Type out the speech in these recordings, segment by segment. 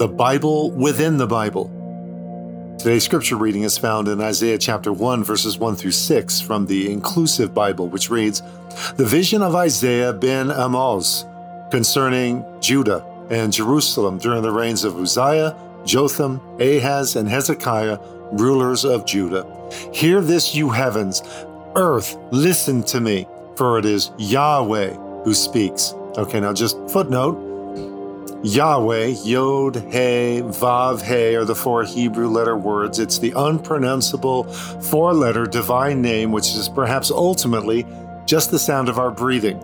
the Bible within the Bible. Today's scripture reading is found in Isaiah chapter 1, verses 1 through 6 from the Inclusive Bible, which reads The vision of Isaiah ben Amoz concerning Judah and Jerusalem during the reigns of Uzziah, Jotham, Ahaz, and Hezekiah, rulers of Judah. Hear this, you heavens, earth, listen to me, for it is Yahweh who speaks. Okay, now just footnote Yahweh, Yod, He, Vav, He are the four Hebrew letter words. It's the unpronounceable four letter divine name, which is perhaps ultimately just the sound of our breathing.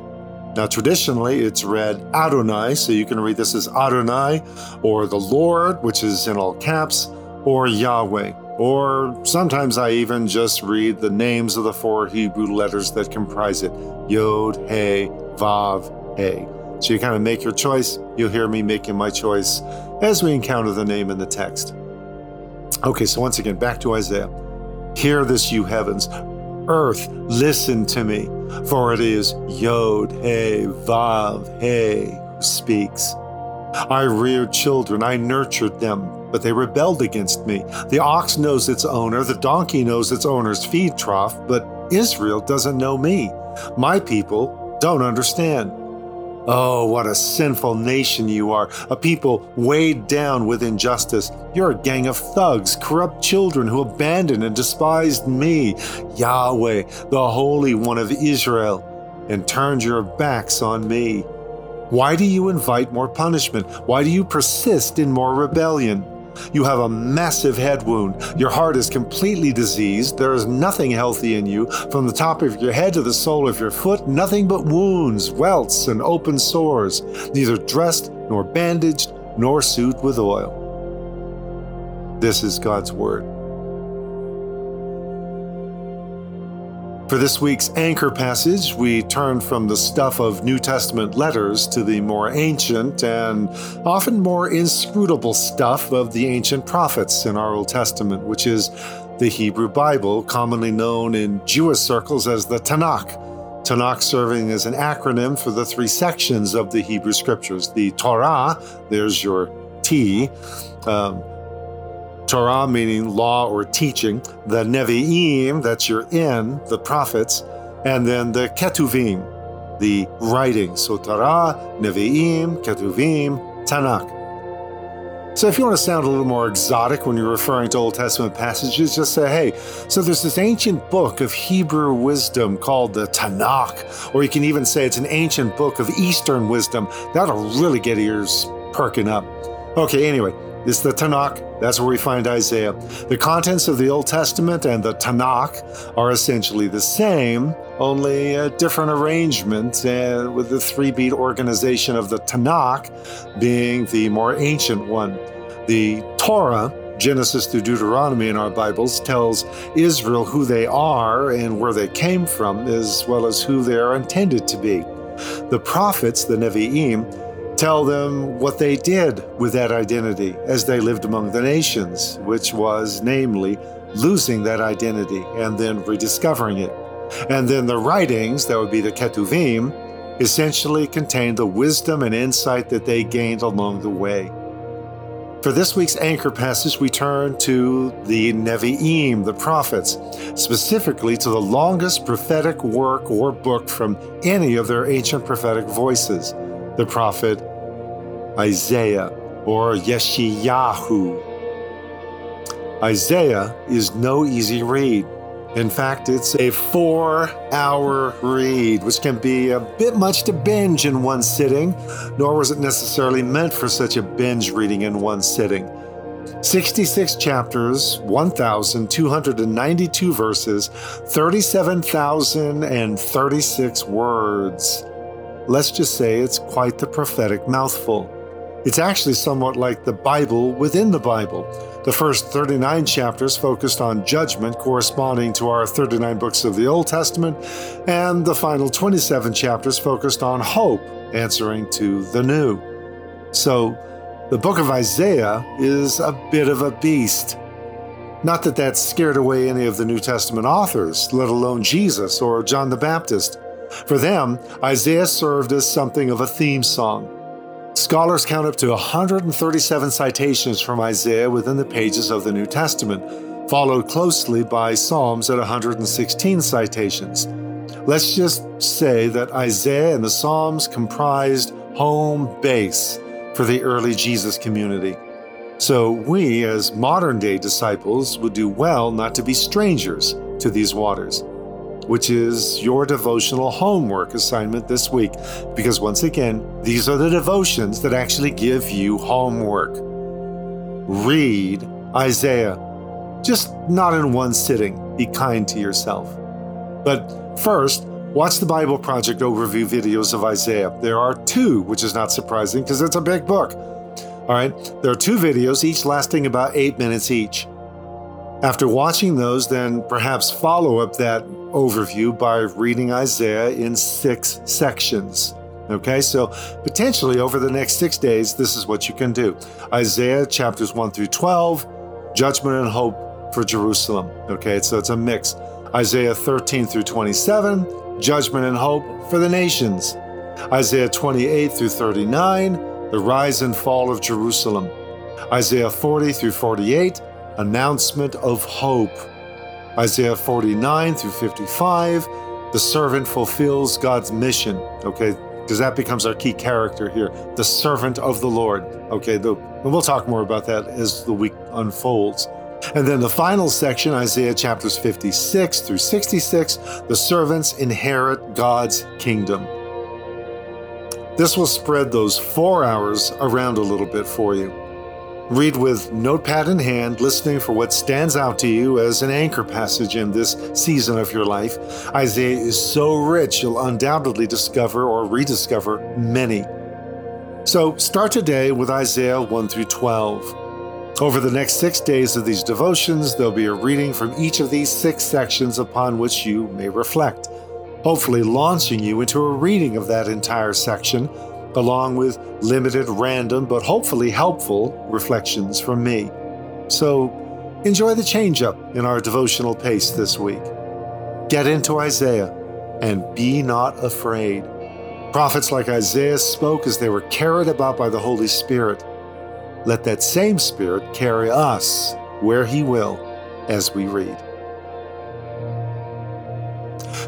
Now, traditionally, it's read Adonai, so you can read this as Adonai, or the Lord, which is in all caps, or Yahweh. Or sometimes I even just read the names of the four Hebrew letters that comprise it Yod, He, Vav, He. So you kind of make your choice. You'll hear me making my choice as we encounter the name in the text. Okay, so once again, back to Isaiah. Hear this, you heavens. Earth, listen to me for it is Yod, He, Vav, He who speaks. I reared children, I nurtured them, but they rebelled against me. The ox knows its owner, the donkey knows its owner's feed trough, but Israel doesn't know me. My people don't understand. Oh, what a sinful nation you are, a people weighed down with injustice. You're a gang of thugs, corrupt children who abandoned and despised me, Yahweh, the Holy One of Israel, and turned your backs on me. Why do you invite more punishment? Why do you persist in more rebellion? You have a massive head wound. Your heart is completely diseased. There is nothing healthy in you. From the top of your head to the sole of your foot, nothing but wounds, welts, and open sores, neither dressed nor bandaged nor soothed with oil. This is God's Word. For this week's anchor passage, we turn from the stuff of New Testament letters to the more ancient and often more inscrutable stuff of the ancient prophets in our Old Testament, which is the Hebrew Bible, commonly known in Jewish circles as the Tanakh. Tanakh serving as an acronym for the three sections of the Hebrew Scriptures the Torah, there's your T. Um, Torah meaning law or teaching, the Nevi'im, that's your in, the prophets, and then the Ketuvim, the writings. So Torah, Nevi'im, Ketuvim, Tanakh. So if you want to sound a little more exotic when you're referring to Old Testament passages, just say, hey, so there's this ancient book of Hebrew wisdom called the Tanakh, or you can even say it's an ancient book of Eastern wisdom. That'll really get ears perking up. Okay, anyway, it's the Tanakh. That's where we find Isaiah. The contents of the Old Testament and the Tanakh are essentially the same, only a different arrangement, uh, with the three beat organization of the Tanakh being the more ancient one. The Torah, Genesis through Deuteronomy in our Bibles, tells Israel who they are and where they came from, as well as who they are intended to be. The prophets, the Nevi'im, tell them what they did with that identity as they lived among the nations, which was, namely, losing that identity and then rediscovering it. And then the writings, that would be the Ketuvim, essentially contain the wisdom and insight that they gained along the way. For this week's anchor passage, we turn to the Nevi'im, the prophets, specifically to the longest prophetic work or book from any of their ancient prophetic voices the prophet Isaiah or Yeshayahu. Isaiah is no easy read. In fact, it's a four hour read, which can be a bit much to binge in one sitting, nor was it necessarily meant for such a binge reading in one sitting. 66 chapters, 1,292 verses, 37,036 words. Let's just say it's quite the prophetic mouthful. It's actually somewhat like the Bible within the Bible. The first 39 chapters focused on judgment, corresponding to our 39 books of the Old Testament, and the final 27 chapters focused on hope, answering to the new. So, the book of Isaiah is a bit of a beast. Not that that scared away any of the New Testament authors, let alone Jesus or John the Baptist. For them, Isaiah served as something of a theme song. Scholars count up to 137 citations from Isaiah within the pages of the New Testament, followed closely by Psalms at 116 citations. Let's just say that Isaiah and the Psalms comprised home base for the early Jesus community. So we, as modern day disciples, would do well not to be strangers to these waters which is your devotional homework assignment this week. Because once again, these are the devotions that actually give you homework. Read Isaiah, just not in one sitting. Be kind to yourself. But first, watch the Bible Project overview videos of Isaiah. There are two, which is not surprising because it's a big book. All right, there are two videos, each lasting about eight minutes each. After watching those, then perhaps follow up that overview by reading Isaiah in six sections. Okay, so potentially over the next six days, this is what you can do Isaiah chapters 1 through 12, judgment and hope for Jerusalem. Okay, so it's a mix. Isaiah 13 through 27, judgment and hope for the nations. Isaiah 28 through 39, the rise and fall of Jerusalem. Isaiah 40 through 48, announcement of hope. Isaiah 49 through 55, the servant fulfills God's mission, okay? Because that becomes our key character here, the servant of the Lord, okay? The, and we'll talk more about that as the week unfolds. And then the final section, Isaiah chapters 56 through 66, the servants inherit God's kingdom. This will spread those four hours around a little bit for you. Read with notepad in hand, listening for what stands out to you as an anchor passage in this season of your life. Isaiah is so rich, you'll undoubtedly discover or rediscover many. So start today with Isaiah 1 through 12. Over the next six days of these devotions, there'll be a reading from each of these six sections upon which you may reflect, hopefully launching you into a reading of that entire section along with limited, random, but hopefully helpful reflections from me. So enjoy the change up in our devotional pace this week. Get into Isaiah and be not afraid. Prophets like Isaiah spoke as they were carried about by the Holy Spirit. Let that same Spirit carry us where He will as we read.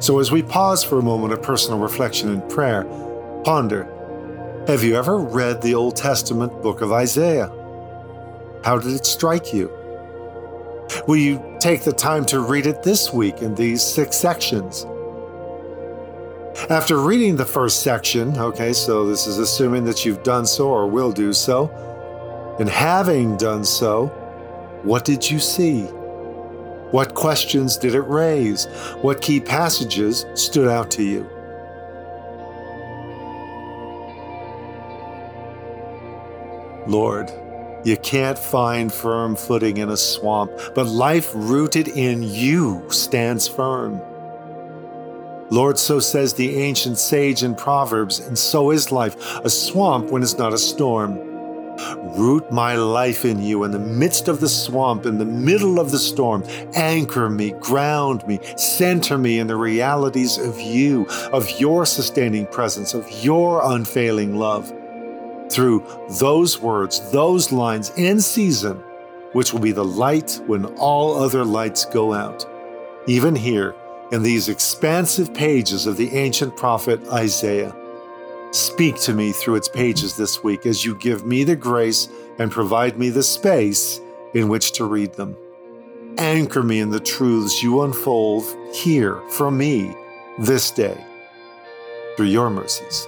So, as we pause for a moment of personal reflection and prayer, ponder have you ever read the Old Testament book of Isaiah? How did it strike you? Will you take the time to read it this week in these six sections? After reading the first section, okay, so this is assuming that you've done so or will do so, and having done so, what did you see? What questions did it raise? What key passages stood out to you? Lord, you can't find firm footing in a swamp, but life rooted in you stands firm. Lord, so says the ancient sage in Proverbs, and so is life, a swamp when it's not a storm. Root my life in you in the midst of the swamp, in the middle of the storm. Anchor me, ground me, center me in the realities of you, of your sustaining presence, of your unfailing love through those words, those lines in season, which will be the light when all other lights go out. Even here, in these expansive pages of the ancient prophet Isaiah. Speak to me through its pages this week as you give me the grace and provide me the space in which to read them. Anchor me in the truths you unfold here for me this day through your mercies.